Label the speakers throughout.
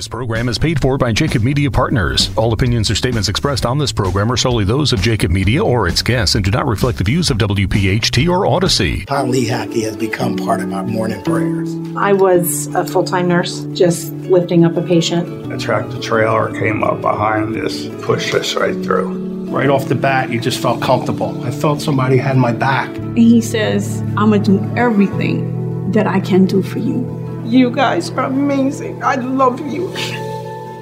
Speaker 1: This program is paid for by Jacob Media Partners. All opinions or statements expressed on this program are solely those of Jacob Media or its guests and do not reflect the views of WPHT or Odyssey.
Speaker 2: Tom Lee Lehocky has become part of our morning prayers.
Speaker 3: I was a full time nurse, just lifting up a patient.
Speaker 4: A tractor trailer came up behind us, pushed us right through.
Speaker 5: Right off the bat, you just felt comfortable. I felt somebody had my back.
Speaker 6: And he says, I'm going to do everything that I can do for you.
Speaker 7: You guys are amazing. I love you.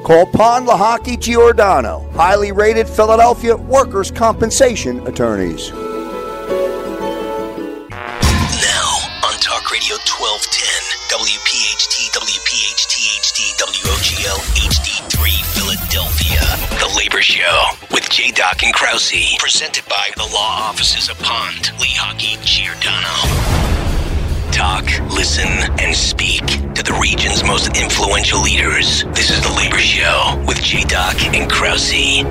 Speaker 8: Call Pond Lehocky Giordano, highly rated Philadelphia workers' compensation attorneys.
Speaker 9: Now on Talk Radio 1210, WPHT, WPHT HD, WOGL HD3 Philadelphia. The Labor Show with J. Doc and Krause, presented by the law offices of Pond, Lehocky, Giordano. Talk, listen, and speak to the region's most influential leaders. This is The Labor Show with J. Doc and Krause.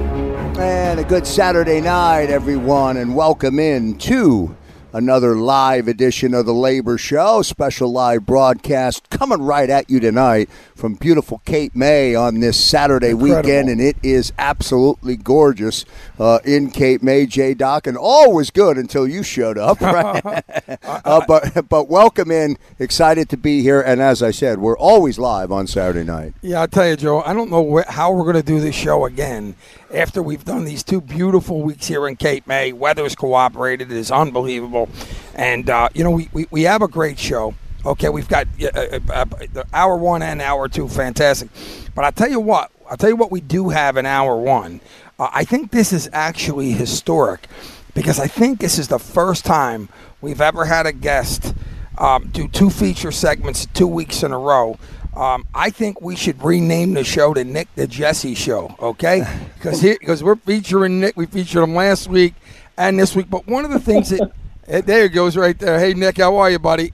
Speaker 8: And a good Saturday night, everyone, and welcome in to another live edition of the Labor Show. Special live broadcast coming right at you tonight from beautiful Cape May on this Saturday
Speaker 10: Incredible.
Speaker 8: weekend, and it is absolutely gorgeous uh, in Cape May, J Doc, and all was good until you showed up. Right? uh, but but welcome in, excited to be here, and as I said, we're always live on Saturday night.
Speaker 10: Yeah, I'll tell you, Joe, I don't know wh- how we're going to do this show again after we've done these two beautiful weeks here in Cape May. Weather's cooperated, it is unbelievable. And, uh, you know, we, we, we have a great show. Okay, we've got uh, uh, uh, the hour one and hour two, fantastic. But I'll tell you what, I'll tell you what we do have in hour one. Uh, I think this is actually historic because I think this is the first time we've ever had a guest um, do two feature segments two weeks in a row. Um, I think we should rename the show to Nick DeJesse Show, okay? Because because we're featuring Nick. We featured him last week and this week. But one of the things that there it goes right there. Hey Nick, how are you, buddy?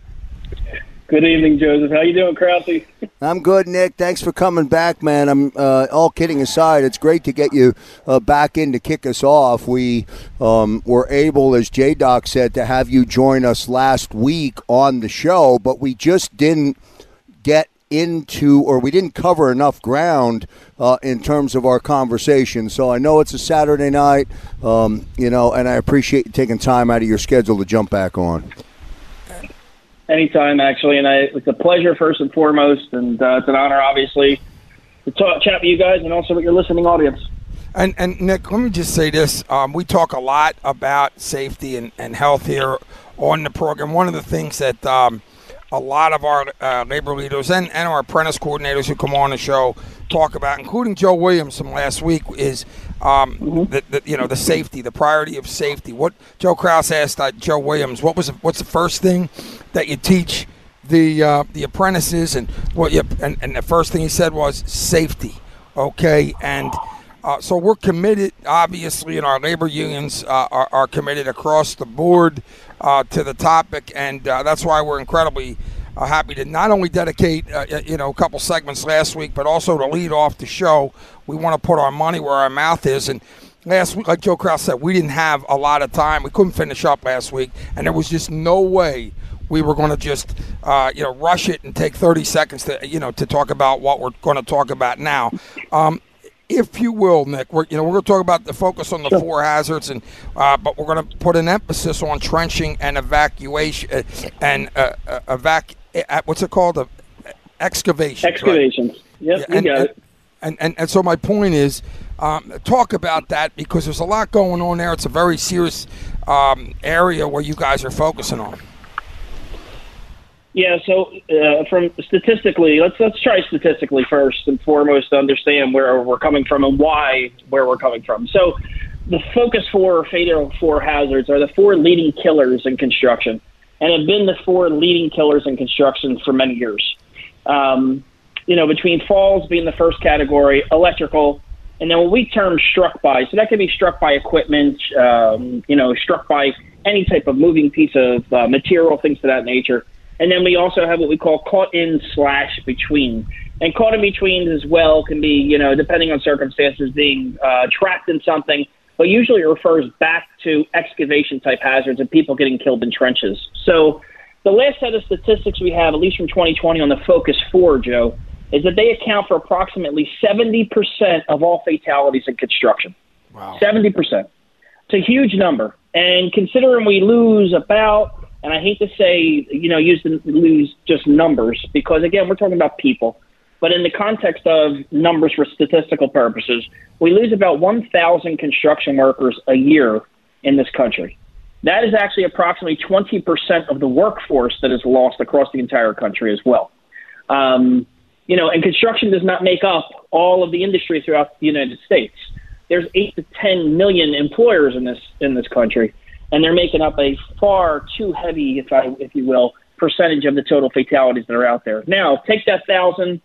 Speaker 11: Good evening, Joseph. How you doing, Krause?
Speaker 8: I'm good, Nick. Thanks for coming back, man. I'm uh, all kidding aside. It's great to get you uh, back in to kick us off. We um, were able, as J Doc said, to have you join us last week on the show, but we just didn't get into or we didn't cover enough ground uh, in terms of our conversation. So I know it's a Saturday night, um, you know, and I appreciate you taking time out of your schedule to jump back on.
Speaker 11: Anytime, actually, and I, it's a pleasure first and foremost, and uh, it's an honor, obviously, to talk, chat with you guys and also with your listening audience.
Speaker 10: And, and Nick, let me just say this. Um, we talk a lot about safety and, and health here on the program. One of the things that um, a lot of our uh, labor leaders and, and our apprentice coordinators who come on the show talk about, including Joe Williams from last week, is um, the, the, you know the safety, the priority of safety. What Joe Krause asked uh, Joe Williams, what was the, what's the first thing that you teach the uh, the apprentices, and what you, and, and the first thing he said was safety. Okay, and uh, so we're committed, obviously, and our labor unions uh, are, are committed across the board uh, to the topic, and uh, that's why we're incredibly uh, happy to not only dedicate, uh, you know, a couple segments last week, but also to lead off the show. We want to put our money where our mouth is, and last week, like Joe Krause said, we didn't have a lot of time. We couldn't finish up last week, and there was just no way we were going to just uh, you know rush it and take 30 seconds to you know to talk about what we're going to talk about now. Um, if you will, Nick, we're you know we're going to talk about the focus on the four hazards, and uh, but we're going to put an emphasis on trenching and evacuation uh, and uh, uh, evac. Uh, what's it called? Uh, excavations. right?
Speaker 11: Excavations. Yep, you
Speaker 10: and,
Speaker 11: got
Speaker 10: and,
Speaker 11: it.
Speaker 10: And, and, and so my point is, um, talk about that because there's a lot going on there. It's a very serious um, area where you guys are focusing on.
Speaker 11: Yeah, so uh, from statistically, let's let's try statistically first and foremost to understand where we're coming from and why where we're coming from. So, the focus for fatal four hazards are the four leading killers in construction, and have been the four leading killers in construction for many years. Um, you know, between falls being the first category, electrical, and then what we term struck by. So that could be struck by equipment, um, you know, struck by any type of moving piece of uh, material, things of that nature. And then we also have what we call caught in slash between. And caught in between as well can be, you know, depending on circumstances, being uh, trapped in something, but usually it refers back to excavation type hazards and people getting killed in trenches. So the last set of statistics we have, at least from 2020 on the Focus 4, Joe, is that they account for approximately 70% of all fatalities in construction.
Speaker 10: Wow.
Speaker 11: 70%. It's a huge number. And considering we lose about, and I hate to say, you know, use the, lose just numbers because again, we're talking about people. But in the context of numbers for statistical purposes, we lose about 1,000 construction workers a year in this country. That is actually approximately 20% of the workforce that is lost across the entire country as well. Um, you know, and construction does not make up all of the industry throughout the United States. There's eight to 10 million employers in this in this country, and they're making up a far too heavy, if I if you will, percentage of the total fatalities that are out there. Now, take that thousand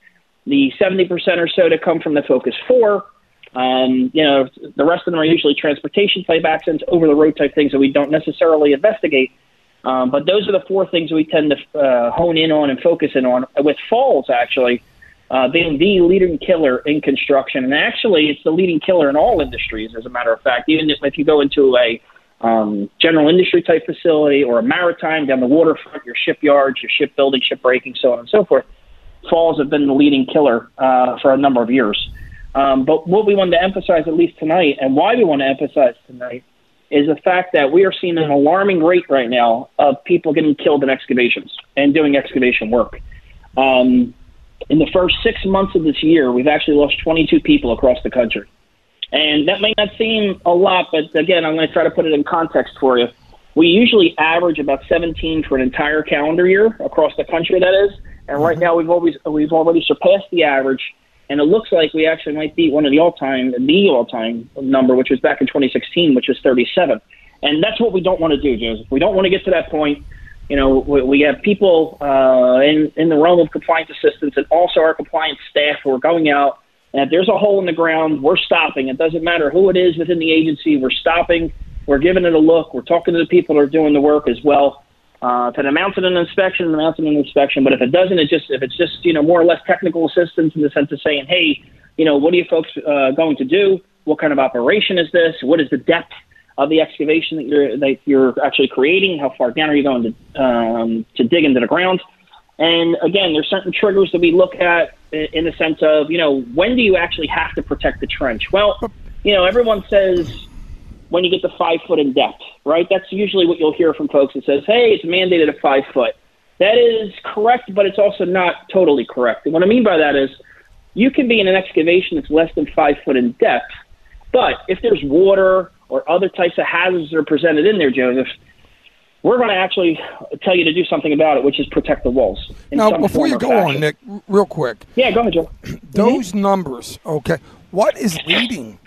Speaker 11: the 70% or so that come from the Focus 4. Um, you know, the rest of them are usually transportation type accidents, over the road type things that we don't necessarily investigate. Um, but those are the four things we tend to uh, hone in on and focus in on. With falls, actually, uh, being the leading killer in construction, and actually, it's the leading killer in all industries. As a matter of fact, even if you go into a um, general industry type facility or a maritime down the waterfront, your shipyards, your shipbuilding, shipbreaking, so on and so forth falls have been the leading killer uh, for a number of years. Um, but what we wanted to emphasize, at least tonight, and why we want to emphasize tonight, is the fact that we are seeing an alarming rate right now of people getting killed in excavations and doing excavation work. Um, in the first six months of this year, we've actually lost 22 people across the country. And that may not seem a lot, but again, I'm going to try to put it in context for you. We usually average about 17 for an entire calendar year across the country, that is. And right now we've always we've already surpassed the average, and it looks like we actually might beat one of the all-time the all-time number, which was back in 2016, which was 37. And that's what we don't want to do, Joseph. We don't want to get to that point. You know, we, we have people uh, in in the realm of compliance assistance and also our compliance staff who are going out. And if there's a hole in the ground, we're stopping. It doesn't matter who it is within the agency. We're stopping. We're giving it a look. We're talking to the people that are doing the work as well uh, if it amounts to an inspection, it amounts to an inspection. But if it doesn't, it just if it's just you know more or less technical assistance in the sense of saying, hey, you know, what are you folks uh, going to do? What kind of operation is this? What is the depth of the excavation that you're that you're actually creating? How far down are you going to um, to dig into the ground? And again, there's certain triggers that we look at in the sense of you know when do you actually have to protect the trench? Well, you know, everyone says when you get to five foot in depth, right? That's usually what you'll hear from folks that says, hey, it's mandated at five foot. That is correct, but it's also not totally correct. And what I mean by that is you can be in an excavation that's less than five foot in depth, but if there's water or other types of hazards that are presented in there, Joseph, we're going to actually tell you to do something about it, which is protect the walls.
Speaker 10: Now, before you go fashion. on, Nick, real quick.
Speaker 11: Yeah, go ahead, Joe.
Speaker 10: Those mm-hmm. numbers, okay. What is leading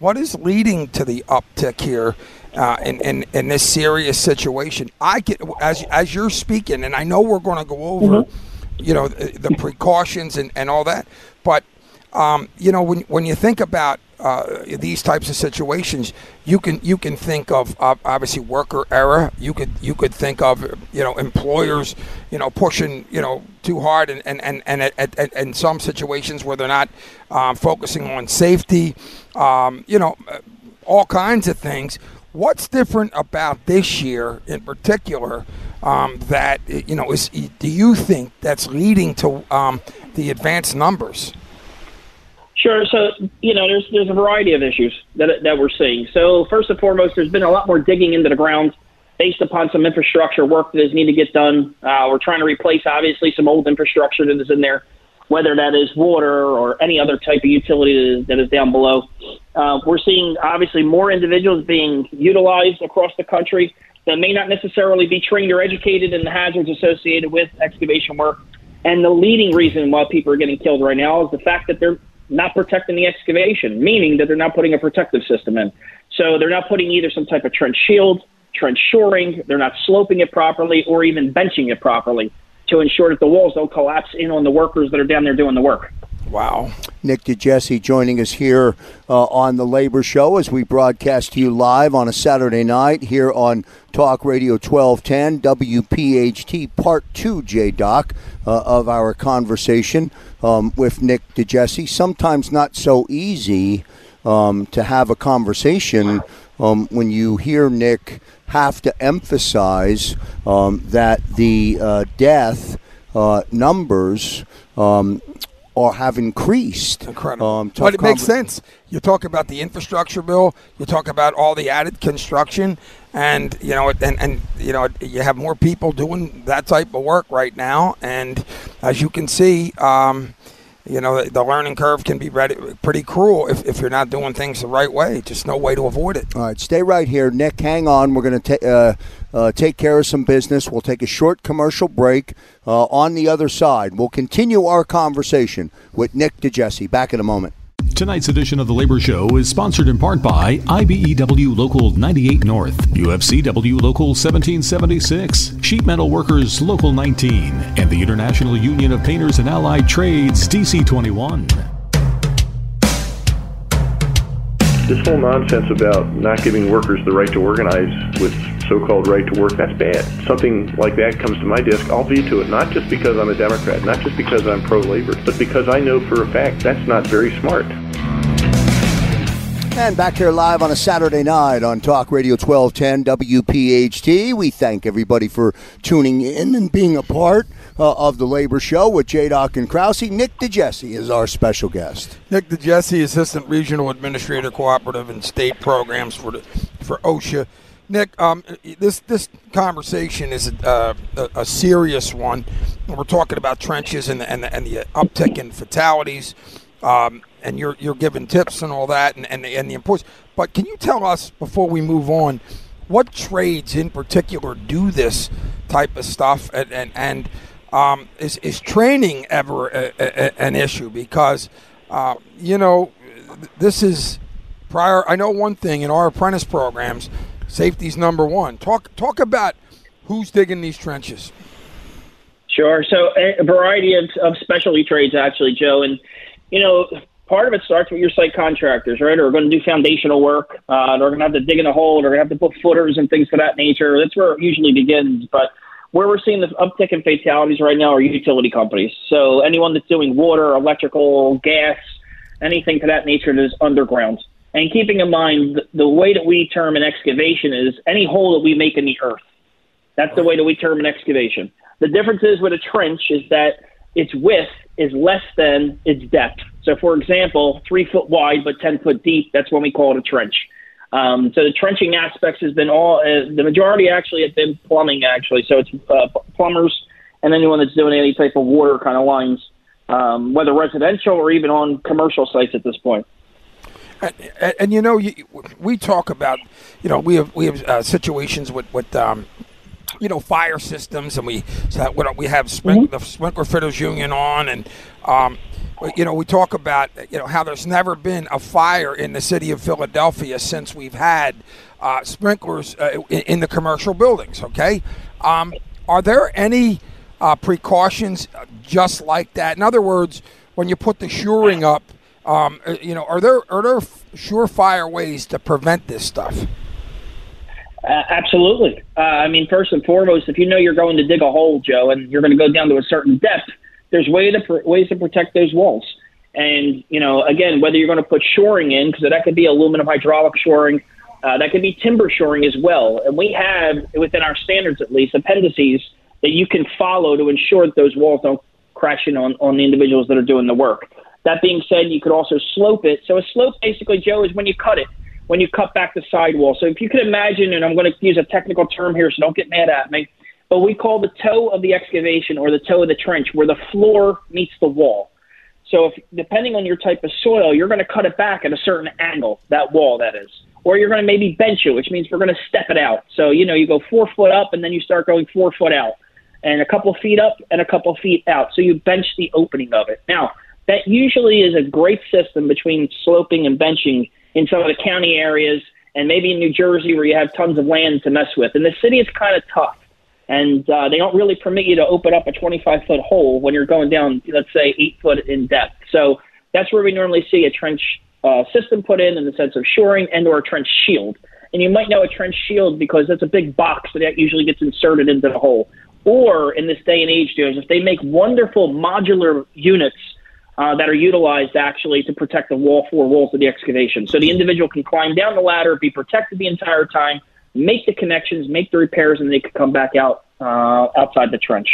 Speaker 10: what is leading to the uptick here uh, in, in, in this serious situation? I get as as you're speaking, and I know we're going to go over, mm-hmm. you know, the, the, precautions and, and all that, but um, you know, when when you think about uh, these types of situations, you can you can think of uh, obviously worker error. You could you could think of you know employers you know pushing you know too hard and and and, and in some situations where they're not um, focusing on safety. Um, you know, all kinds of things. What's different about this year in particular um, that you know is? Do you think that's leading to um, the advanced numbers?
Speaker 11: Sure. So you know, there's there's a variety of issues that that we're seeing. So first and foremost, there's been a lot more digging into the ground based upon some infrastructure work that is needed to get done. Uh, we're trying to replace obviously some old infrastructure that is in there, whether that is water or any other type of utility that is, that is down below. Uh, we're seeing obviously more individuals being utilized across the country that may not necessarily be trained or educated in the hazards associated with excavation work. And the leading reason why people are getting killed right now is the fact that they're not protecting the excavation, meaning that they're not putting a protective system in. So they're not putting either some type of trench shield, trench shoring, they're not sloping it properly, or even benching it properly to ensure that the walls don't collapse in on the workers that are down there doing the work.
Speaker 10: Wow.
Speaker 8: Nick DeJesse joining us here uh, on the Labor Show as we broadcast to you live on a Saturday night here on Talk Radio 1210, WPHT Part 2, J Doc, uh, of our conversation um, with Nick DeJesse. Sometimes not so easy um, to have a conversation um, when you hear Nick have to emphasize um, that the uh, death uh, numbers um, have increased.
Speaker 10: Incredible.
Speaker 8: Um,
Speaker 10: but it makes sense. You talk about the infrastructure bill. You talk about all the added construction, and you know, and and you know, you have more people doing that type of work right now. And as you can see, um, you know, the, learning curve can be pretty cruel if, if you're not doing things the right way. Just no way to avoid it.
Speaker 8: All right, stay right here, Nick. Hang on. We're going to ta- uh, uh, take care of some business. We'll take a short commercial break. Uh, on the other side, we'll continue our conversation with Nick DeJesse. Back in a moment.
Speaker 1: Tonight's edition of The Labor Show is sponsored in part by IBEW Local 98 North, UFCW Local 1776, Sheet Metal Workers Local 19, and the International Union of Painters and Allied Trades DC 21.
Speaker 12: This whole nonsense about not giving workers the right to organize with so-called right to work, that's bad. Something like that comes to my desk, I'll veto it, not just because I'm a Democrat, not just because I'm pro-labor, but because I know for a fact that's not very smart.
Speaker 8: And back here live on a Saturday night on Talk Radio 1210 WPHT. We thank everybody for tuning in and being a part uh, of the Labor Show with J. Doc and Krause. Nick DeJesse is our special guest.
Speaker 10: Nick DeJesse, Assistant Regional Administrator, Cooperative and State Programs for the, for OSHA. Nick, um, this this conversation is a, a, a serious one. We're talking about trenches and the, and the, and the uptick in fatalities. Um, and you're you're giving tips and all that, and and the, and the importance. But can you tell us before we move on, what trades in particular do this type of stuff, and and, and um, is is training ever a, a, an issue? Because uh, you know this is prior. I know one thing in our apprentice programs, safety's number one. Talk talk about who's digging these trenches.
Speaker 11: Sure. So a variety of, of specialty trades, actually, Joe, and you know part of it starts with your site contractors, right? Who are going to do foundational work. Uh, they're going to have to dig in a hole. They're going to have to put footers and things of that nature. That's where it usually begins. But where we're seeing the uptick in fatalities right now are utility companies. So anyone that's doing water, electrical, gas, anything to that nature that is underground. And keeping in mind the, the way that we term an excavation is any hole that we make in the earth. That's the way that we term an excavation. The difference is with a trench is that its width is less than its depth. So, for example, three foot wide but 10 foot deep, that's when we call it a trench. Um, so the trenching aspects has been all, uh, the majority actually have been plumbing, actually. So it's uh, plumbers and anyone that's doing any type of water kind of lines, um, whether residential or even on commercial sites at this point.
Speaker 10: And, and, and you know, you, we talk about, you know, we have we have uh, situations with with um, you know fire systems, and we so we have sprink, mm-hmm. the sprinkler fitters union on, and um, you know we talk about you know how there's never been a fire in the city of Philadelphia since we've had uh, sprinklers uh, in, in, the commercial buildings. Okay, um, are there any uh, precautions just like that? In other words, when you put the shoring up. Um, uh, you know, are there are there surefire ways to prevent this stuff?
Speaker 11: Uh, absolutely. Uh, I mean, first and foremost, if you know you're going to dig a hole, Joe, and you're going to go down to a certain depth, there's way to pr- ways to protect those walls. And you know, again, whether you're going to put shoring in, because that could be aluminum hydraulic shoring, uh, that could be timber shoring as well. And we have within our standards, at least, appendices that you can follow to ensure that those walls don't crash in on, on the individuals that are doing the work. That being said, you could also slope it. So a slope, basically, Joe, is when you cut it when you cut back the sidewall. So if you could imagine, and I'm going to use a technical term here, so don't get mad at me, but we call the toe of the excavation or the toe of the trench where the floor meets the wall. So if depending on your type of soil, you're going to cut it back at a certain angle, that wall that is. Or you're going to maybe bench it, which means we're going to step it out. So, you know, you go four foot up and then you start going four foot out. And a couple feet up and a couple feet out. So you bench the opening of it. Now, that usually is a great system between sloping and benching in some of the county areas and maybe in New Jersey where you have tons of land to mess with. In the city, it's kind of tough. And uh, they don't really permit you to open up a 25 foot hole when you're going down, let's say, eight foot in depth. So that's where we normally see a trench uh, system put in in the sense of shoring and or a trench shield. And you might know a trench shield because that's a big box that usually gets inserted into the hole. Or in this day and age, Joe, if they make wonderful modular units uh, that are utilized actually to protect the wall four walls of the excavation. So the individual can climb down the ladder, be protected the entire time, make the connections, make the repairs, and they could come back out uh, outside the trench.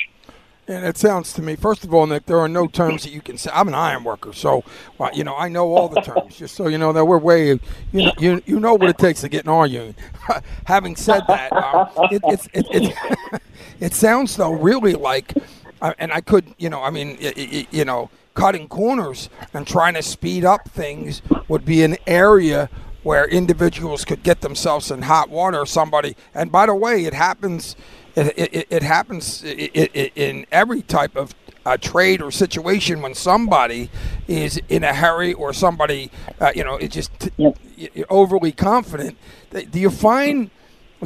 Speaker 10: And it sounds to me, first of all, Nick, there are no terms that you can say. I'm an iron worker, so well, you know I know all the terms. Just so you know that we're way, you know, you, you know what it takes to get in our union. Having said that, um, it, it's it, it, it sounds though really like, uh, and I could, you know, I mean, you know, cutting corners and trying to speed up things would be an area where individuals could get themselves in hot water. Somebody, and by the way, it happens it, it, it happens in every type of uh, trade or situation when somebody is in a hurry or somebody, uh, you know, is just yep. overly confident. Do you find?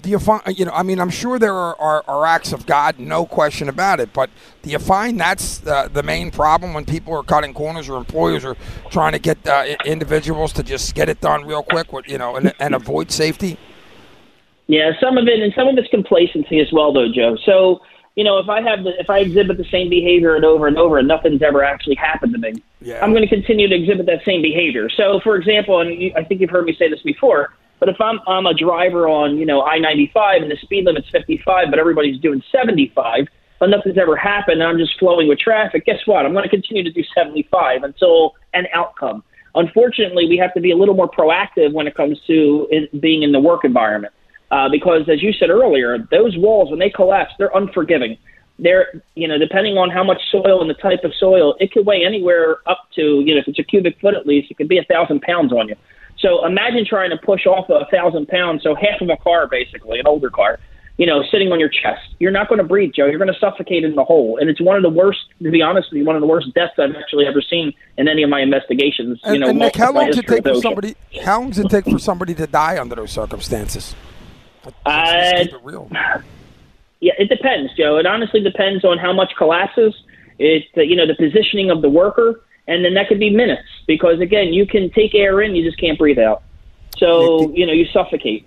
Speaker 10: Do you find? You know, I mean, I'm sure there are, are, are acts of God, no question about it. But do you find that's the, the main problem when people are cutting corners or employers are trying to get uh, individuals to just get it done real quick, with, you know, and, and avoid safety?
Speaker 11: Yeah, some of it, and some of it's complacency as well, though, Joe. So, you know, if I have the, if I exhibit the same behavior and over and over, and nothing's ever actually happened to me, yeah. I'm going to continue to exhibit that same behavior. So, for example, and you, I think you've heard me say this before, but if I'm I'm a driver on you know I-95 and the speed limit's 55, but everybody's doing 75, but nothing's ever happened, and I'm just flowing with traffic. Guess what? I'm going to continue to do 75 until an outcome. Unfortunately, we have to be a little more proactive when it comes to in, being in the work environment. Uh, because as you said earlier, those walls when they collapse, they're unforgiving. They're you know depending on how much soil and the type of soil, it could weigh anywhere up to you know if it's a cubic foot at least, it could be a thousand pounds on you. So imagine trying to push off a thousand pounds, so half of a car basically, an older car, you know, sitting on your chest. You're not going to breathe, Joe. You're going to suffocate in the hole, and it's one of the worst. To be honest with you, one of the worst deaths I've actually ever seen in any of my investigations.
Speaker 10: And,
Speaker 11: you know,
Speaker 10: and Nick, how long does it take for somebody? How long does it take for somebody to die under those circumstances?
Speaker 11: Uh, keep it real. Yeah, it depends, Joe. It honestly depends on how much collapses. It you know the positioning of the worker, and then that could be minutes because again, you can take air in, you just can't breathe out. So you know you suffocate.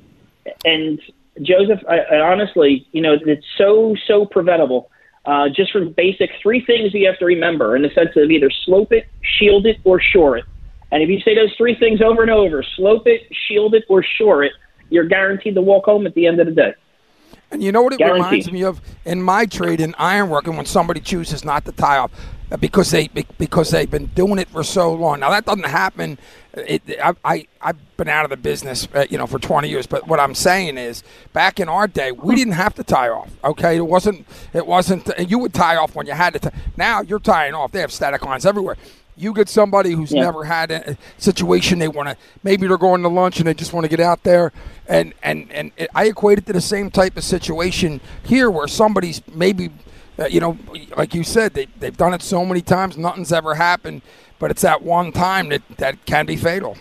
Speaker 11: And Joseph, I, I honestly, you know, it's so so preventable. Uh, just from basic three things you have to remember in the sense of either slope it, shield it, or shore it. And if you say those three things over and over, slope it, shield it, or shore it, you're guaranteed to walk home at the end of the day.
Speaker 10: And you know what it guaranteed. reminds me of in my trade in ironworking when somebody chooses not to tie off Uh, because they because they've been doing it for so long. Now that doesn't happen. Uh, it, I, I I've been out of the business, uh, you know, for 20 years. But what I'm saying is, back in our day, we didn't have to tie off. Okay, it wasn't it wasn't. Uh, you would tie off when you had to. Tie. Now you're tying off. They have static lines everywhere. You get somebody who's yeah. never had a situation they want to. Maybe they're going to lunch and they just want to get out there, and and and it, I equate it to the same type of situation here, where somebody's maybe, uh, you know, like you said, they they've done it so many times, nothing's ever happened, but it's that one time that that can be fatal.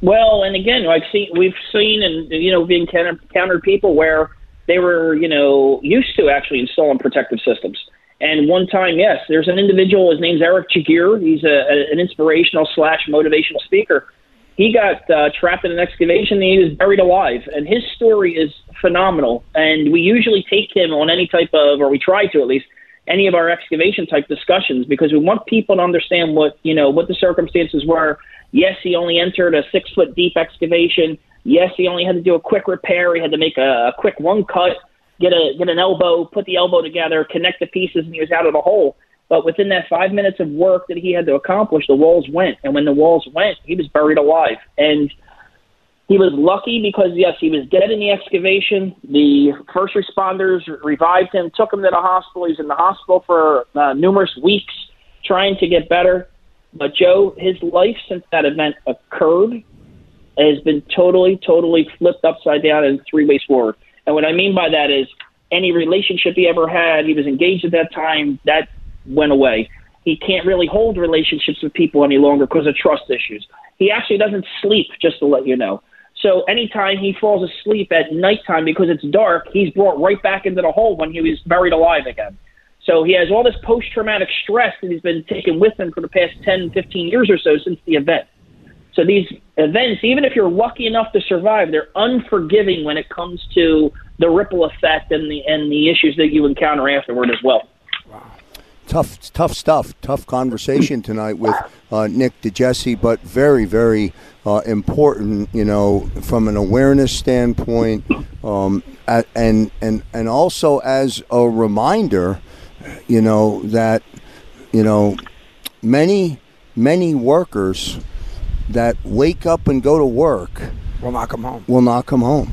Speaker 11: Well, and again, like see, we've seen and you know being encountered people where they were you know used to actually installing protective systems and one time, yes, there's an individual. His name's Eric Giguere. He's a, a, an inspirational slash motivational speaker. He got uh, trapped in an excavation and he was buried alive. And his story is phenomenal. And we usually take him on any type of, or we try to at least, any of our excavation type discussions because we want people to understand what you know what the circumstances were. Yes, he only entered a six foot deep excavation. Yes, he only had to do a quick repair. He had to make a, a quick one cut get a get an elbow, put the elbow together, connect the pieces, and he was out of the hole. But within that five minutes of work that he had to accomplish, the walls went, and when the walls went, he was buried alive. And he was lucky because yes, he was dead in the excavation. The first responders revived him, took him to the hospital. He's in the hospital for uh, numerous weeks, trying to get better. But Joe, his life since that event occurred has been totally, totally flipped upside down and three ways forward. And what I mean by that is any relationship he ever had, he was engaged at that time, that went away. He can't really hold relationships with people any longer because of trust issues. He actually doesn't sleep, just to let you know. So anytime he falls asleep at nighttime because it's dark, he's brought right back into the hole when he was buried alive again. So he has all this post traumatic stress that he's been taking with him for the past 10, 15 years or so since the event. So these events, even if you're lucky enough to survive, they're unforgiving when it comes to the ripple effect and the and the issues that you encounter afterward as well.
Speaker 8: Tough, tough stuff. Tough conversation tonight with uh, Nick DeJesse, but very, very uh, important. You know, from an awareness standpoint, um, at, and and and also as a reminder you know that you know many many workers that wake up and go to work
Speaker 10: will not come home.
Speaker 8: Will not come home.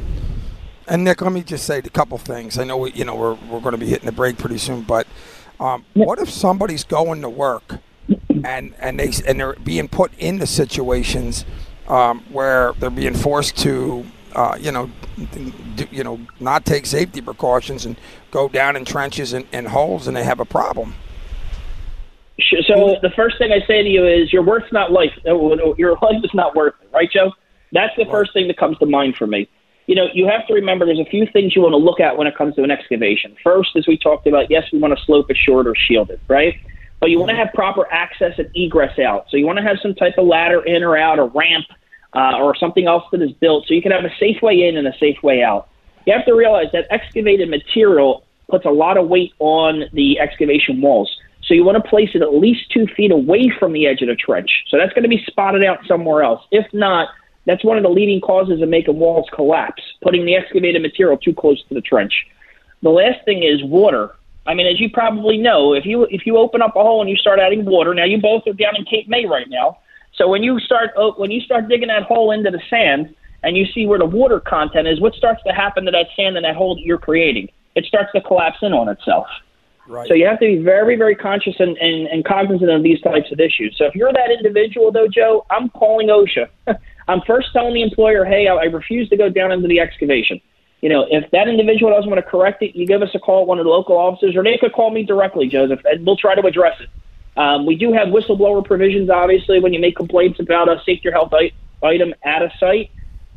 Speaker 10: And Nick, let me just say a couple things. I know we, you know we're we're going to be hitting the break pretty soon, but um, what if somebody's going to work and and they and they're being put into situations um, where they're being forced to, uh, you know, do, you know, not take safety precautions and go down in trenches and, and holes, and they have a problem.
Speaker 11: So the first thing I say to you is your worth's not life. Your life is not worth it, right, Joe? That's the first thing that comes to mind for me. You know, you have to remember there's a few things you want to look at when it comes to an excavation. First, as we talked about, yes, we want to slope it short or shield it, right? But you want to have proper access and egress out. So you want to have some type of ladder in or out, a ramp, uh, or something else that is built so you can have a safe way in and a safe way out. You have to realize that excavated material puts a lot of weight on the excavation walls. So you want to place it at least two feet away from the edge of the trench. So that's going to be spotted out somewhere else. If not, that's one of the leading causes of making walls collapse, putting the excavated material too close to the trench. The last thing is water. I mean, as you probably know, if you if you open up a hole and you start adding water, now you both are down in Cape May right now. So when you start oh, when you start digging that hole into the sand and you see where the water content is, what starts to happen to that sand and that hole that you're creating? It starts to collapse in on itself.
Speaker 10: Right.
Speaker 11: So you have to be very, very conscious and, and, and cognizant of these types of issues. So if you're that individual, though, Joe, I'm calling OSHA. I'm first telling the employer, hey, I, I refuse to go down into the excavation. You know, if that individual doesn't want to correct it, you give us a call at one of the local offices, or they could call me directly, Joseph, and we'll try to address it. Um, we do have whistleblower provisions, obviously, when you make complaints about a safety or health I- item at a site,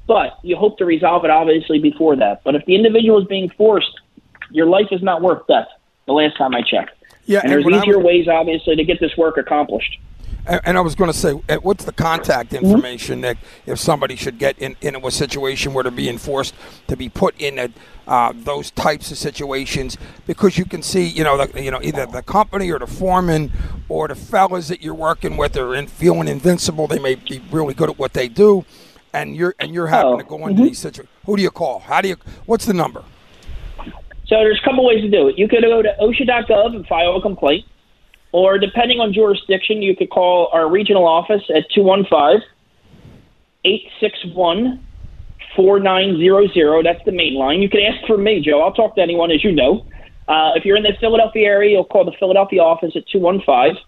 Speaker 11: but you hope to resolve it, obviously, before that. But if the individual is being forced, your life is not worth death, the last time I checked.
Speaker 10: Yeah,
Speaker 11: and,
Speaker 10: and
Speaker 11: there's easier ways, obviously, to get this work accomplished.
Speaker 10: And, and I was going to say, uh, what's the contact information, Nick, if somebody should get in, in a situation where they're being forced to be put in a, uh, those types of situations? Because you can see, you know, the, you know, either the company or the foreman or the fellas that you're working with are in, feeling invincible. They may be really good at what they do, and you're and you're having
Speaker 11: Oh,
Speaker 10: to go into
Speaker 11: mhm.
Speaker 10: these situations. Who do you call? How do you? What's the number?
Speaker 11: So there's a couple ways to do it. You could go to OSHA.gov and file a complaint, or depending on jurisdiction, you could call our regional office at 215 861 4900. That's the main line. You can ask for me, Joe. I'll talk to anyone, as you know. Uh, if you're in the Philadelphia area, you'll call the Philadelphia office at 215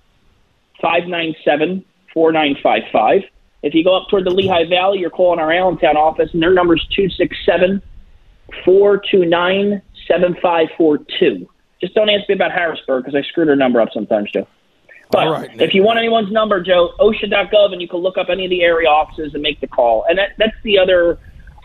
Speaker 11: 597 4955. If you go up toward the Lehigh Valley, you're calling our Allentown office, and their number is 267 429 7542. Just don't ask me about Harrisburg because I screw her number up sometimes, Joe. But
Speaker 10: right,
Speaker 11: if you want anyone's number, Joe, OSHA.gov, and you can look up any of the area offices and make the call. And that, that's the other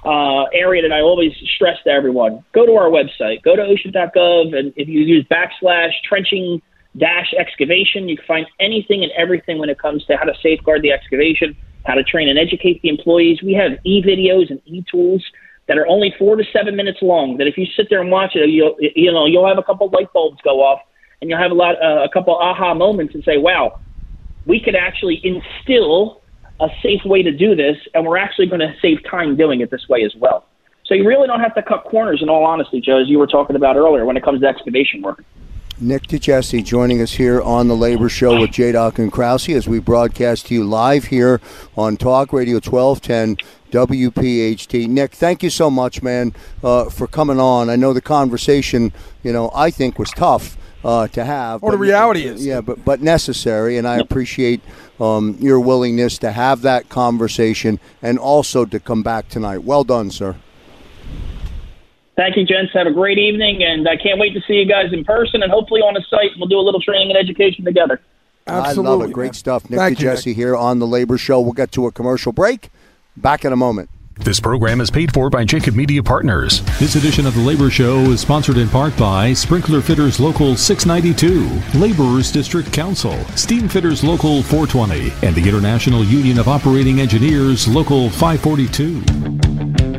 Speaker 11: uh, area that I always stress to everyone. Go to our website. Go to OSHA.gov, and if you use backslash trenching dash excavation, you can find anything and everything when it comes to how to safeguard the excavation, how to train and educate the employees. We have e-videos and e-tools that are only four to seven minutes long. That if you sit there and watch it, you'll you know you'll have a couple light bulbs go off, and you'll have a lot uh, a couple aha moments and say, "Wow, we could actually instill a safe way to do this, and we're actually going to save time doing it this way as well." So you really don't have to cut corners. In all honesty, Joe, as you were talking about earlier, when it comes to excavation work.
Speaker 8: Nick DeJesse joining us here on the Labor Show with J. Doc and Krause as we broadcast to you live here on Talk Radio 1210 WPHT. Nick, thank you so much, man, uh, for coming on. I know the conversation, you know, I think was tough. Uh, to have,
Speaker 10: Well, the reality is-
Speaker 8: yeah, but but necessary, and I appreciate um, your willingness to have that conversation and also to come back tonight. Well done, sir.
Speaker 11: Thank you, gents. Have a great evening, and I can't wait to see you guys in person and hopefully on the site. We'll do a little training and education together.
Speaker 8: I love it. Great stuff. Nick
Speaker 1: Thank you,
Speaker 8: DeJesse here on the Labor Show. We'll get to a commercial break. Back in a moment.
Speaker 1: This program is paid for by Jacob Media Partners. This edition of the Labor Show is sponsored in part by Sprinkler Fitters Local 692, Laborers District Council, Steam Fitters Local 420, and the International Union of Operating Engineers Local 542.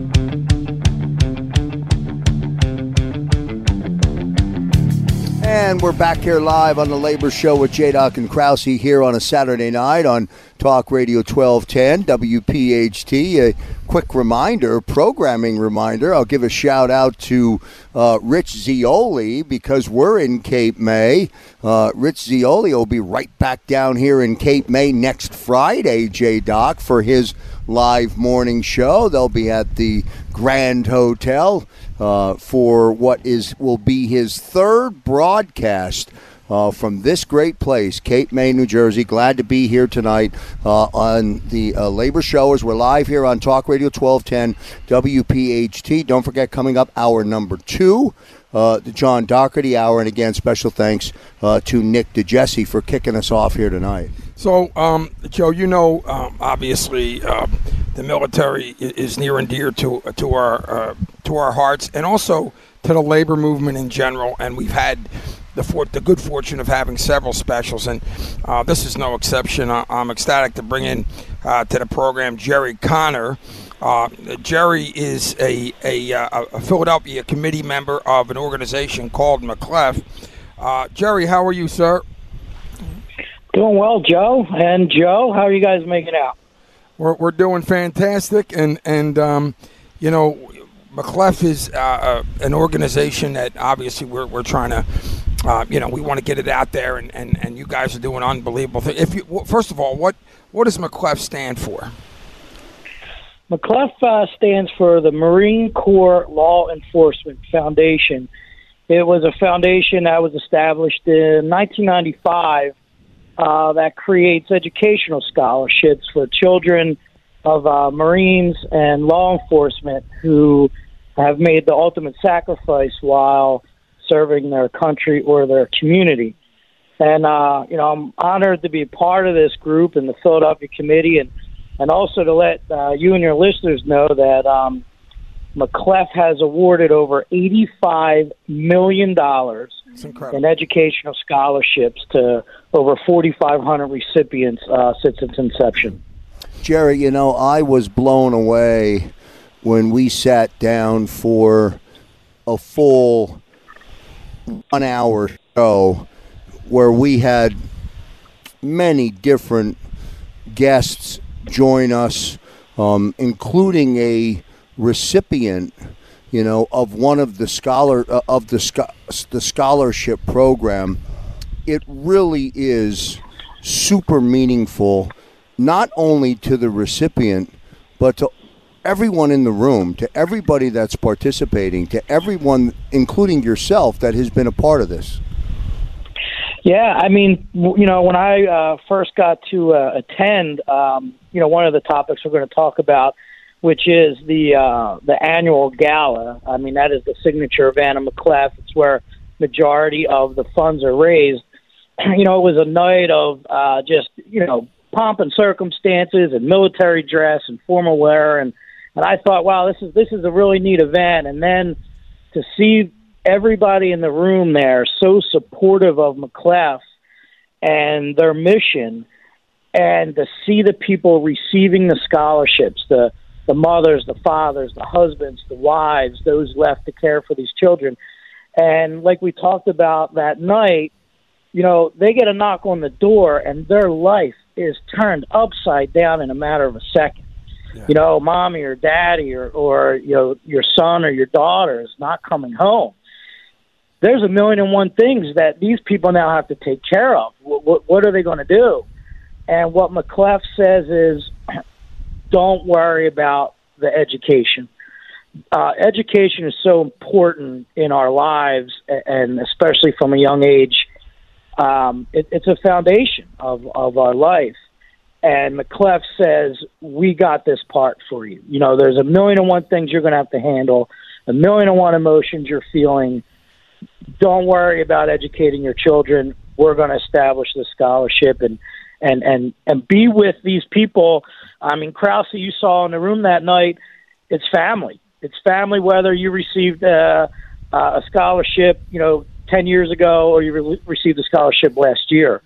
Speaker 8: And we're back here live on the Labor Show with J. Doc and Krause here on a Saturday night on Talk Radio 1210, WPHT. A quick reminder, programming reminder. I'll give a shout out to uh, Rich Zeoli because we're in Cape May. Uh, Rich Zeoli will be right back down here in Cape May next Friday, J Doc, for his live morning show. They'll be at the Grand Hotel uh, for what is will be his third broadcast. Uh, from this great place, Cape May, New Jersey. Glad to be here tonight uh, on the uh, Labor Show as we're live here on Talk Radio 1210 WPHT. Don't forget, coming up, hour number two, uh, the John Doherty Hour. And again, special thanks uh, to Nick DeJesse for kicking us off here tonight.
Speaker 10: So, um, Joe, you know, um, obviously, uh, the military is near and dear to to our uh, to our hearts, and also to the labor movement in general. And we've had the for- the good fortune of having several specials, and uh, this is no exception. I- am ecstatic to bring in uh, to the program Jerry Connor. Uh, Jerry is a, a, uh, a, Philadelphia committee member of an organization called MC-LEF. Jerry, how are you, sir?
Speaker 13: Doing well, Joe. And Joe, how are you guys making out?
Speaker 10: We're, we're doing fantastic, and and um, you know, MC-LEF is uh, uh, an organization that obviously we're, we're trying to, uh, you know, we want to get it out there, and, and, and you guys are doing unbelievable things. If you, first of all, what what does MC-LEF stand for?
Speaker 13: MC-LEF uh, stands for the Marine Corps Law Enforcement Foundation. It was a foundation that was established in 1995 uh, that creates educational scholarships for children of uh, Marines and law enforcement who have made the ultimate sacrifice while serving their country or their community. And uh, you know, I'm honored to be part of this group and the Philadelphia committee, and and also to let uh, you and your listeners know that um, MC-LEF has awarded over $85 million in educational scholarships to over 4,500 recipients uh, since its inception.
Speaker 8: Jerry, you know, I was blown away when we sat down for a full one hour show where we had many different guests join us, um, including a recipient you know, of one of the scholar uh, of the the scholarship program, it really is super meaningful, not only to the recipient, but to everyone in the room, to everybody that's participating, to everyone, including yourself, that has been a part of this.
Speaker 13: Yeah, I mean, you know, when I uh, first got to uh, attend, um, you know, one of the topics we're going to talk about which is the uh, the annual gala. I mean, that is the signature of Anna MC-LEF. It's where majority of the funds are raised. you know, it was a night of uh, just you know pomp and circumstances and military dress and formal wear, and and I thought, wow, this is this is a really neat event. And then to see everybody in the room there so supportive of MC-LEF and their mission and to see the people receiving the scholarships, the the mothers, the fathers, the husbands, the wives, those left to care for these children. And like we talked about that night, you know, they get a knock on the door and their life is turned upside down in a matter of a second. Yeah. You know, mommy or daddy or, or, you know, your son or your daughter is not coming home. There's a million and one things that these people now have to take care of. What, what, what are they going to do? And what MC-LEF says is don't worry about the education. Uh, education is so important in our lives, and especially from a young age. Um, it, it's a foundation of, of our life. And MC-LEF says, We got this part for you. You know, there's a million and one things you're going to have to handle, a million and one emotions you're feeling. Don't worry about educating your children. We're going to establish the scholarship and and and and be with these people. I mean, Krause, you saw in the room that night. It's family. It's family. Whether you received uh, uh, a scholarship, you know, ten years ago, or you re- received a scholarship last year.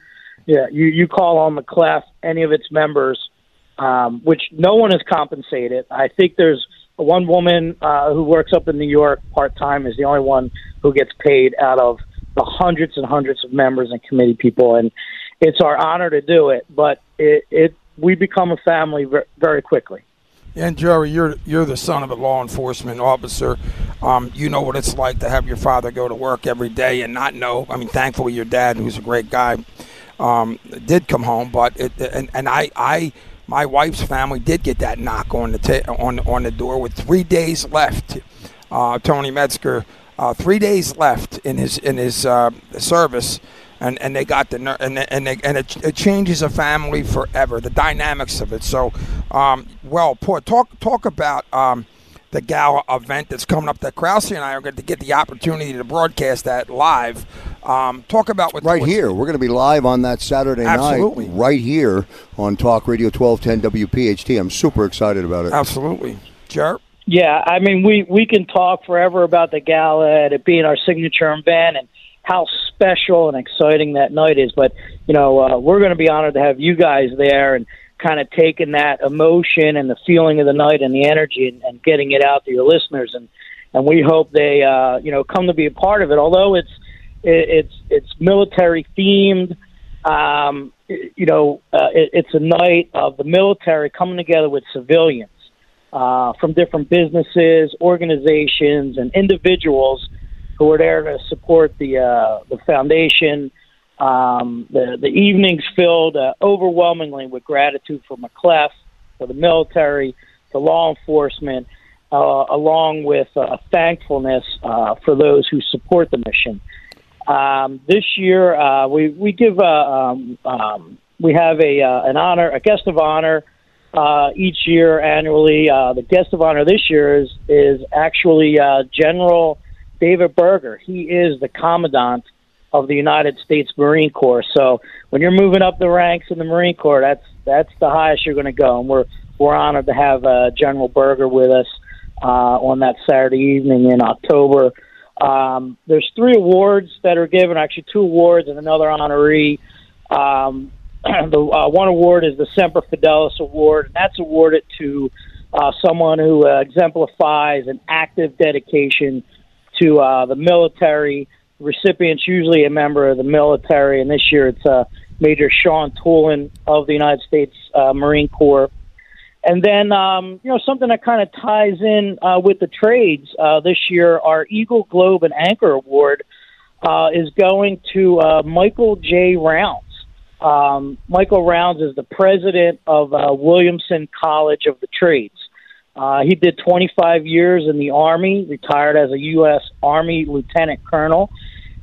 Speaker 13: Yeah, you you call on MC-LEF, any of its members, um, which no one is compensated. I think there's one woman uh, who works up in New York part time is the only one who gets paid out of the hundreds and hundreds of members and committee people, and it's our honor to do it. But it, it we become a family ver- very quickly.
Speaker 10: And Jerry, you're you're the son of a law enforcement officer. Um, you know what it's like to have your father go to work every day and not know. I mean, thankfully, your dad, who's a great guy, um, did come home. But it, and and I I my wife's family did get that knock on the ta- on on the door with three days left. Uh, Tony Metzger, uh, three days left in his in his uh, service and and they got the ner- and and they, and it, it changes a family forever. The dynamics of it. So, um, well, put talk talk about um, the gala event that's coming up that Krause and I are going to get the opportunity to broadcast that live. Um, talk about what
Speaker 8: right here. We're going to be live on that Saturday
Speaker 10: Absolutely.
Speaker 8: night, right here on Talk Radio 1210 WPHT. I'm super excited about it.
Speaker 10: Absolutely, Jared.
Speaker 13: Yeah, I mean, we we can talk forever about the gala and it being our signature event and how special and exciting that night is. But you know, uh, we're going to be honored to have you guys there and kind of taking that emotion and the feeling of the night and the energy and, and getting it out to your listeners. And and we hope they uh, you know come to be a part of it. Although it's it, it's it's military themed. Um, you know, uh, it, it's a night of the military coming together with civilians uh, from different businesses, organizations, and individuals who are there to support the uh, the foundation. Um, the the evenings filled uh, overwhelmingly with gratitude for MC-LEF, for the military, for law enforcement, uh, along with uh, thankfulness uh, for those who support the mission. Um, this year, uh, we we give uh, um, um, we have a an honor, a guest of honor each year annually. The guest of honor this year is is actually General David Berger. He is the commandant of the United States Marine Corps. So when you're moving up the ranks in the Marine Corps, that's that's the highest you're going to go, and we're we're honored to have uh, General Berger with us uh, on that Saturday evening in October. Um, there's three awards that are given, actually two awards and another honoree. Um, the uh, one award is the Semper Fidelis Award, and that's awarded to uh, someone who uh, exemplifies an active dedication to uh, the military. Recipient's usually a member of the military, and this year it's uh, Major Sean Toolin of the United States uh, Marine Corps. And then, um, you know, something that kind of ties in uh, with the trades uh, this year, our Eagle Globe and Anchor Award uh, is going to uh, Michael J. Rounds. Um, Michael Rounds is the president of uh, Williamson College of the Trades. Uh, he did 25 years in the Army, retired as a U.S. Army lieutenant colonel,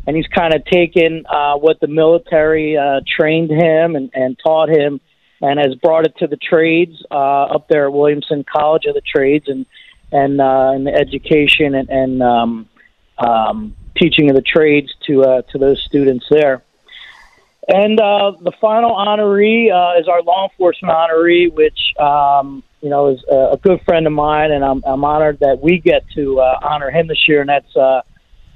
Speaker 13: and he's kind of taken uh, what the military uh, trained him and, and taught him and has brought it to the trades uh, up there at Williamson College of the Trades and and uh, the education and, and um, um, teaching of the trades to uh, to those students there. And uh, the final honoree uh, is our law enforcement honoree, which um, you know is a, good friend of mine, and I'm, I'm honored that we get to uh, honor him this year, and that's uh,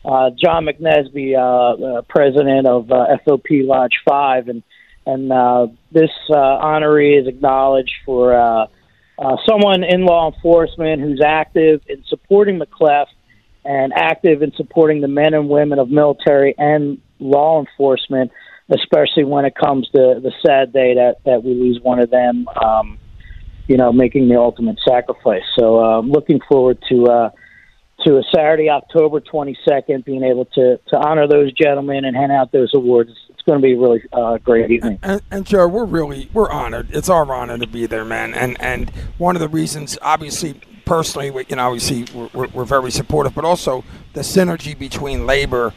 Speaker 13: uh, John McNesby, uh, uh, president of uh, FOP Lodge Five, and and uh, this uh, honoree is acknowledged for uh, uh, someone in law enforcement who's active in supporting MC-LEF and active in supporting the men and women of military and law enforcement, especially when it comes to the sad day that, that we lose one of them, um, you know, making the ultimate sacrifice. So uh, looking forward to uh, to a Saturday, October 22nd, being able to, to honor those gentlemen and hand out those awards. It's going to be a really uh, great evening.
Speaker 10: And, and Joe, we're really we're honored. It's our honor to be there, man. And and one of the reasons, obviously, personally, we, you know, obviously, we're, we're, we're very supportive, but also the synergy between labor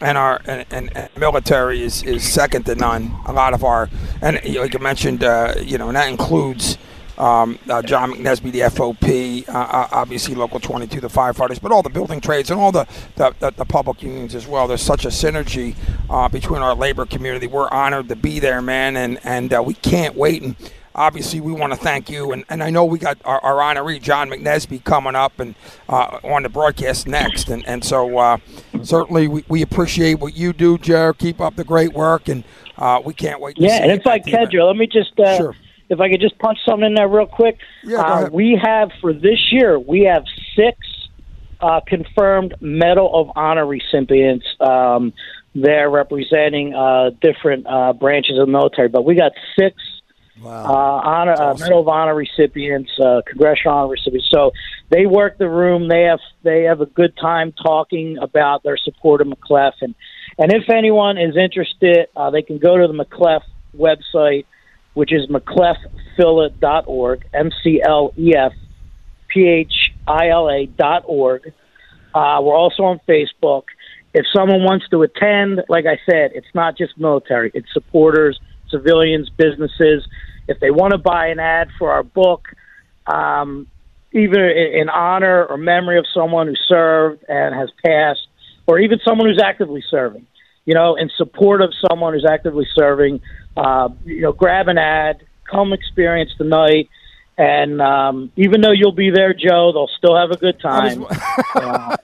Speaker 10: and our and, and, and military is, is second to none. A lot of our and like you mentioned, uh, you know, and that includes. Um, uh, John McNesby, the FOP, uh, uh, obviously Local 22, the firefighters, but all the building trades and all the, the, the, the public unions as well. There's such a synergy uh, between our labor community. We're honored to be there, man, and, and uh, we can't wait. And obviously, we want to thank you. And, and I know we got our, our honoree, John McNesby, coming up and uh, on the broadcast next. And, and so uh, certainly we, we appreciate what you do, Jared. Keep up the great work, and uh, we can't wait to
Speaker 13: Yeah,
Speaker 10: see
Speaker 13: and if I
Speaker 10: at the
Speaker 13: can. Joe, let me just uh,
Speaker 10: Sure.
Speaker 13: If I could just punch something in there real quick.
Speaker 10: Yeah,
Speaker 13: uh, we have for this year we have six uh, confirmed Medal of Honor recipients. Um, they're representing uh, different uh, branches of the military, but we got six uh, honor uh, Medal of Honor recipients, uh, Congressional Honor recipients. So they work the room. They have they have a good time talking about their support of MC-LEF, and and if anyone is interested, uh, they can go to the MC-LEF website, which is mclefphila.org, M C L E F P H I L A dot org. Uh, we're also on Facebook. If someone wants to attend, like I said, it's not just military; it's supporters, civilians, businesses. If they want to buy an ad for our book, um, either in honor or memory of someone who served and has passed, or even someone who's actively serving, you know, in support of someone who's actively serving, uh, you know, grab an ad, come experience the night. And um, even though you'll be there, Joe, they'll still have a good time.
Speaker 10: I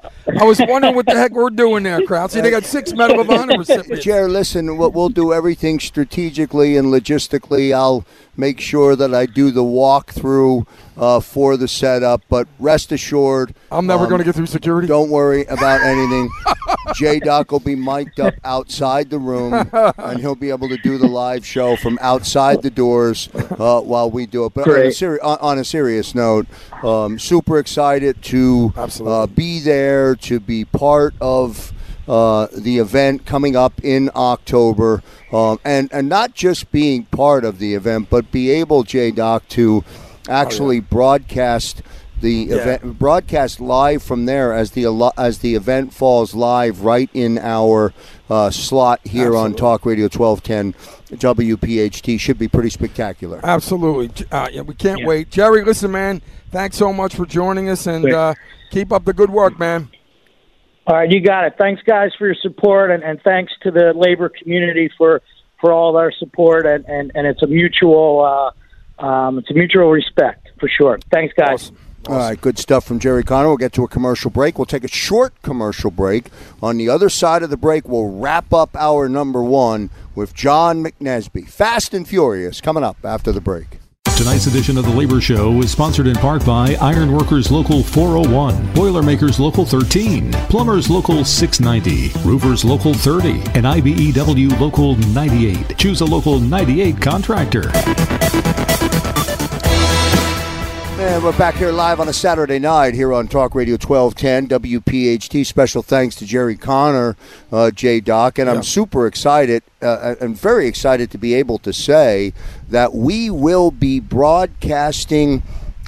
Speaker 10: was wondering what the heck we're doing there, Krause. They got six Medal of Honor recipients.
Speaker 8: Jerry, listen, we'll, we'll do everything strategically and logistically. I'll make sure that I do the walkthrough uh, for the setup, but rest assured,
Speaker 10: I'm never
Speaker 8: um,
Speaker 10: going to get through security.
Speaker 8: Don't worry about anything. J Doc will be mic'd up outside the room, and he'll be able to do the live show from outside the doors uh, while we do it. But on a, seri- on, on a serious note, um, super excited to uh, be there, to be part of uh, the event coming up in October, um, and and not just being part of the event, but be able, J Doc, to actually broadcast the
Speaker 10: Yeah.
Speaker 8: event, broadcast live from there as the as the event falls live right in our uh, slot here on Talk Radio 1210 WPHT. Should be pretty spectacular.
Speaker 10: Absolutely. Uh, yeah, we can't wait. Jerry, listen, man, thanks so much for joining us, and uh, keep up the good work, man.
Speaker 13: All right, you got it. Thanks, guys, for your support, and, and thanks to the labor community for for all their support. And, and, and it's a mutual uh, um, it's a mutual respect for sure. Thanks, guys.
Speaker 8: All right, good stuff from Jerry Connor. We'll get to a commercial break. We'll take a short commercial break. On the other side of the break, we'll wrap up our number one with John McNesby. Fast and Furious coming up after the break.
Speaker 1: Tonight's edition of the Labor Show is sponsored in part by Ironworkers Local 401, Boilermakers Local 13, Plumbers Local 690, Roofers Local 30, and IBEW Local 98. Choose a Local 98 contractor.
Speaker 8: And we're back here live on a Saturday night here on Talk Radio 1210 WPHT. Special thanks to Jerry Connor, uh, J Doc, and I'm super excited uh, and very excited to be able to say that we will be broadcasting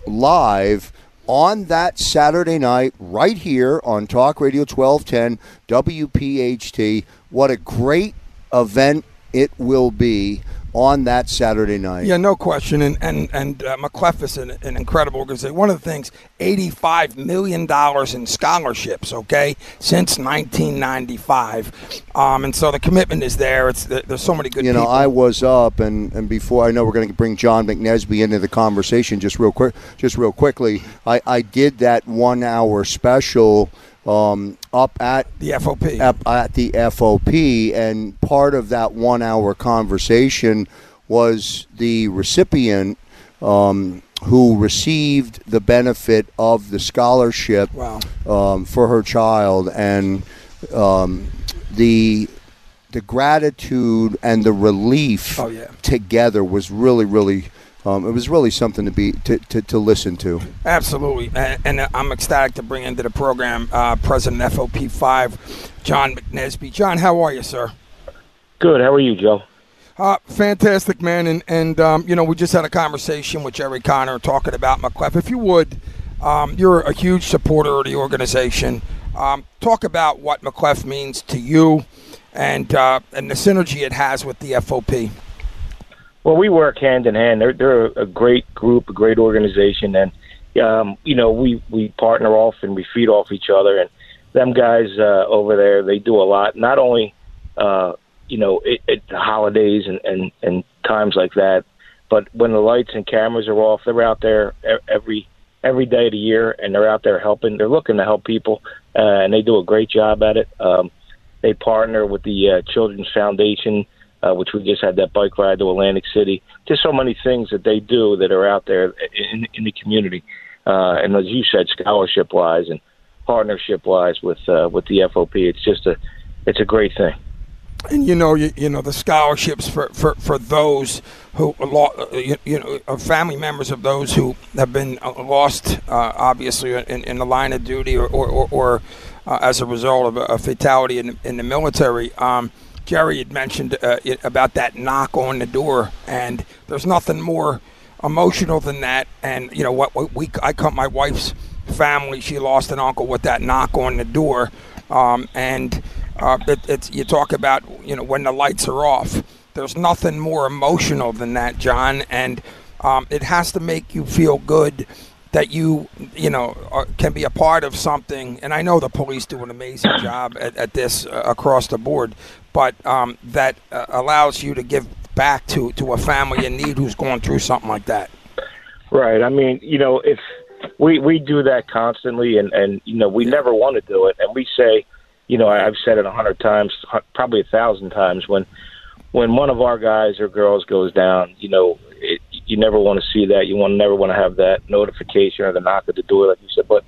Speaker 8: live on that Saturday night right here on Talk Radio 1210 WPHT. What a great event it will be on that Saturday night.
Speaker 10: Yeah, no question. And and and uh, MC-LEF is an, an incredible organization. One of the things, eighty-five million dollars in scholarships. Okay, since nineteen ninety-five, um, and so the commitment is there. It's there's so many good.
Speaker 8: you know,
Speaker 10: people.
Speaker 8: I was up, and, and before I know we're going to bring John McNesby into the conversation, just real quick, just real quickly, I, I did that one hour special um, up at
Speaker 10: the FOP,
Speaker 8: up at the FOP, and part of that one hour conversation was the recipient. Um, who received the benefit of the scholarship
Speaker 10: Wow.
Speaker 8: um, for her child and um, the the gratitude and the relief
Speaker 10: Oh, yeah.
Speaker 8: together was really really um, it was really something to be to, to, to listen to
Speaker 10: Absolutely, and, and I'm ecstatic to bring into the program uh, President FOP five, John McNesby. John, how are you, sir?
Speaker 14: Good. How are you, Joe?
Speaker 10: Uh, fantastic, man. And, and um, you know, we just had a conversation with Jerry Connor talking about MC-LEF. If you would, um, you're a huge supporter of the organization. Um, talk about what MC-LEF means to you and, uh, and the synergy it has with the FOP.
Speaker 14: Well, we work hand in hand. They're they're a great group, a great organization, and um, you know we we partner off and we feed off each other. And them guys uh, over there, they do a lot. Not only uh, you know at the holidays and, and and times like that, but when the lights and cameras are off, they're out there every every day of the year, and they're out there helping. They're looking to help people, uh, and they do a great job at it. Um, they partner with the uh, Children's Foundation, uh, which we just had that bike ride to Atlantic City. Just so many things that they do that are out there in, in the community. Uh, and as you said, scholarship wise and partnership wise with uh, with the FOP, it's just a it's a great thing.
Speaker 10: and you know, you, you know the scholarships for, for, for those who uh, you, you know family members of those who have been uh, lost, uh, obviously in, in the line of duty or or, or, or uh, as a result of a, a fatality in, in the military. Um, Jerry had mentioned uh, about that knock on the door, and there's nothing more emotional than that. And you know what? We I cut my wife's family. She lost an uncle with that knock on the door, um, and uh, it, it's you talk about you know when the lights are off. There's nothing more emotional than that, John, and um, it has to make you feel good that you you know are, can be a part of something. And I know the police do an amazing job at, at this uh, across the board, but um, that uh, allows you to give back to to a family in need who's going through something like that.
Speaker 14: Right. I mean, you know, if we we do that constantly, and and you know, we never want to do it, and we say you know, I've said it a hundred times, probably a thousand times. When when one of our guys or girls goes down, you know, you never want to see that. You want never want to have that notification or the knock at the door, like you said. But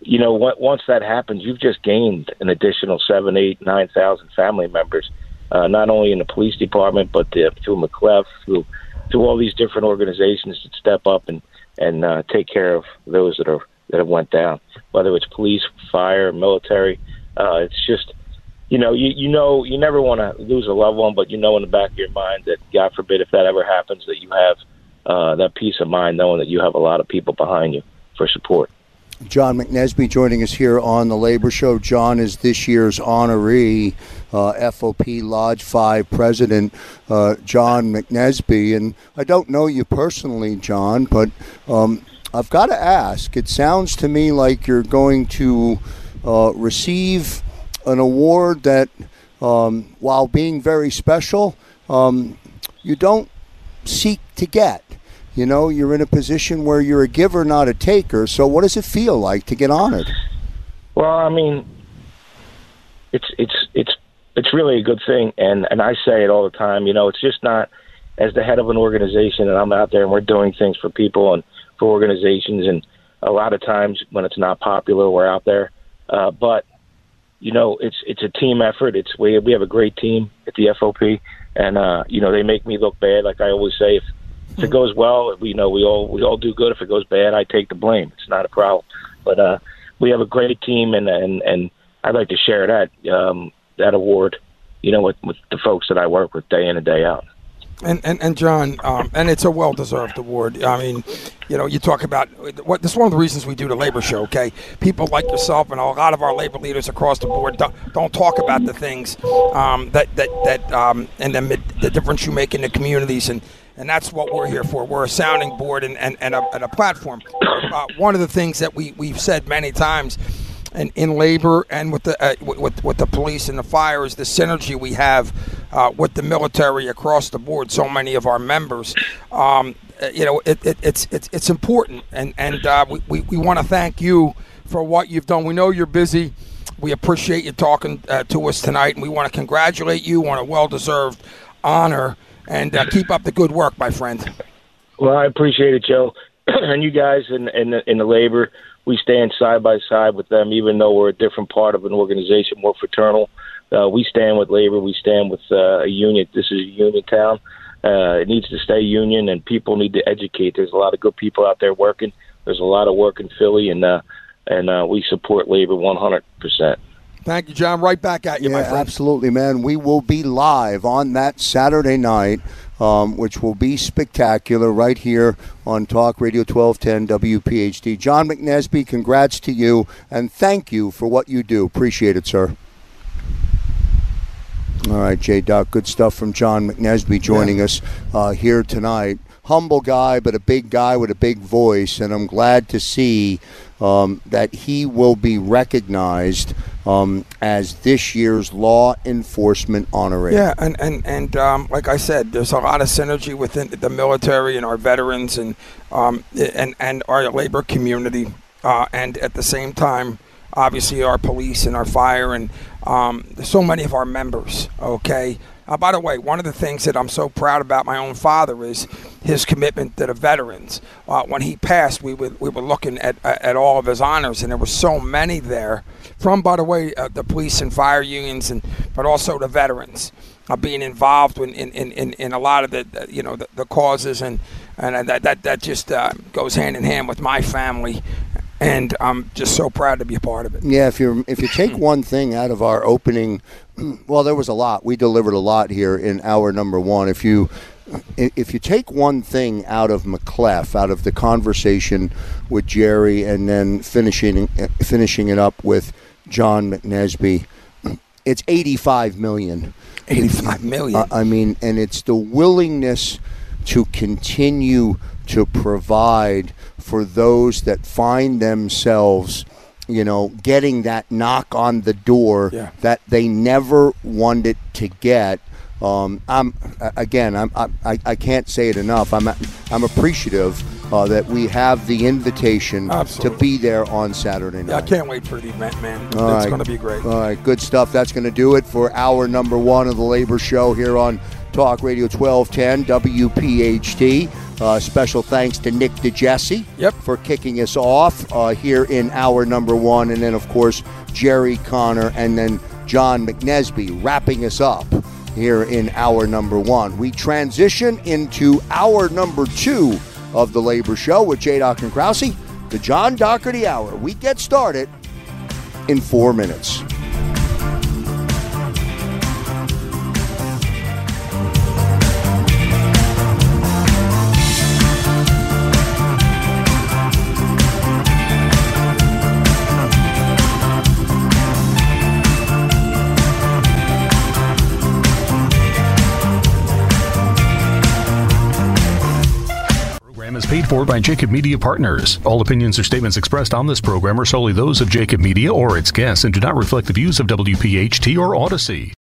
Speaker 14: you know, once that happens, you've just gained an additional seven, eight, nine thousand family members, uh, not only in the police department, but the, through MC-LEF, through through all these different organizations that step up and and uh, take care of those that are that have went down, whether it's police, fire, military uh, it's just, you know, you you know, you never want to lose a loved one, but you know in the back of your mind that God forbid if that ever happens, that you have uh, that peace of mind knowing that you have a lot of people behind you for support.
Speaker 8: John McNesby joining us here on the Labor Show. John is this year's honoree, uh, FOP Lodge 5 president, uh, John McNesby. And I don't know you personally, John, but um, I've got to ask. It sounds to me like you're going to uh, receive an award that, um, while being very special, um, you don't seek to get. You know, you're in a position where you're a giver, not a taker. So, what does it feel like to get honored?
Speaker 14: Well, I mean, it's it's it's it's really a good thing, and and I say it all the time. You know, it's just not as the head of an organization, and I'm out there and we're doing things for people and for organizations, and a lot of times when it's not popular, we're out there uh, but you know, it's it's a team effort. It's we we have a great team at the FOP, and uh, you know they make me look bad. Like I always say, if, if it goes well, we you know we all we all do good. If it goes bad, I take the blame. It's not a problem. But uh, we have a great team, and and and I'd like to share that um, that award, you know, with with the folks that I work with day in and day out.
Speaker 10: And and, and John, um, and it's a well deserved award. I mean, you know, you talk about what this is one of the reasons we do the labor show. Okay, people like yourself and a lot of our labor leaders across the board don't, don't talk about the things um, that that that um, and the, the difference you make in the communities and. And that's what we're here for. We're a sounding board and, and, and, a, and a platform. Uh, one of the things that we, we've said many times and in labor and with the uh, with with the police and the fire is the synergy we have uh, with the military across the board. So many of our members, um, uh, you know, it, it, it's it's it's important, and and uh, we we, we want to thank you for what you've done. We know you're busy. We appreciate you talking uh, to us tonight, and we want to congratulate you on a well-deserved honor. And uh, keep up the good work, my friend.
Speaker 14: Well, I appreciate it, Joe, and you guys in in the, in the labor we stand side by side with them, even though we're a different part of an organization, more fraternal. Uh, we stand with labor. We stand with uh, a union. This is a union town. Uh, it needs to stay union, and people need to educate. There's a lot of good people out there working. There's a lot of work in Philly, and uh, and uh, we support labor 100 percent.
Speaker 10: Thank you, John. Right back at you,
Speaker 8: yeah,
Speaker 10: my friend.
Speaker 8: Absolutely, man. We will be live on that Saturday night um, which will be spectacular right here on Talk Radio 1210 WPHT. John McNesby, congrats to you and thank you for what you do. Appreciate it, sir. All right, J. Doc, good stuff from John McNesby joining yeah. us uh, here tonight. Humble guy, but a big guy with a big voice, and I'm glad to see um, that he will be recognized um, as this year's law enforcement honoree.
Speaker 10: Yeah, and and and um, like I said, there's a lot of synergy within the military and our veterans and um, and and our labor community, uh, and at the same time. obviously our police and our fire and um, so many of our members. Okay. Uh, by the way, one of the things that I'm so proud about my own father is his commitment to the veterans. Uh, when he passed, we were, we were looking at, at all of his honors, and there were so many there from, by the way, uh, the police and fire unions, and but also the veterans uh, being involved in, in, in, in a lot of the, you know the, the causes, and and that that, that just uh, goes hand in hand with my family and I'm just so proud to be a part of it.
Speaker 8: Yeah, if you if you take one thing out of our opening, well, there was a lot. We delivered a lot here in hour number one. If you if you take one thing out of MC-LEF, out of the conversation with Jerry, and then finishing uh, finishing it up with John McNesby, it's 85 million.
Speaker 10: 85 million.
Speaker 8: I mean, and it's the willingness to continue to provide for those that find themselves you know, getting that knock on the door
Speaker 10: yeah.
Speaker 8: that they never wanted to get. Um, I'm again, I'm, I, I can't say it enough. I'm I'm appreciative uh, that we have the invitation
Speaker 10: Absolutely.
Speaker 8: to be there on Saturday night.
Speaker 10: Yeah, I can't wait for the event, man.
Speaker 8: All
Speaker 10: it's
Speaker 8: right.
Speaker 10: going to be great.
Speaker 8: All right, good stuff. That's going to do it for hour number one of the Labor Show here on Talk Radio 1210 WPHT. Uh, special thanks to Nick DeJesse
Speaker 10: yep.
Speaker 8: for kicking us off uh, here in hour number one. And then, of course, Jerry Connor and then John McNesby wrapping us up here in hour number one. We transition into hour number two of the Labor Show with J. Doc and Krause, the John Dougherty Hour. We get started in four minutes.
Speaker 1: For by Jacob Media Partners. All opinions or statements expressed on this program are solely those of Jacob Media or its guests and do not reflect the views of WPHT or Audacy.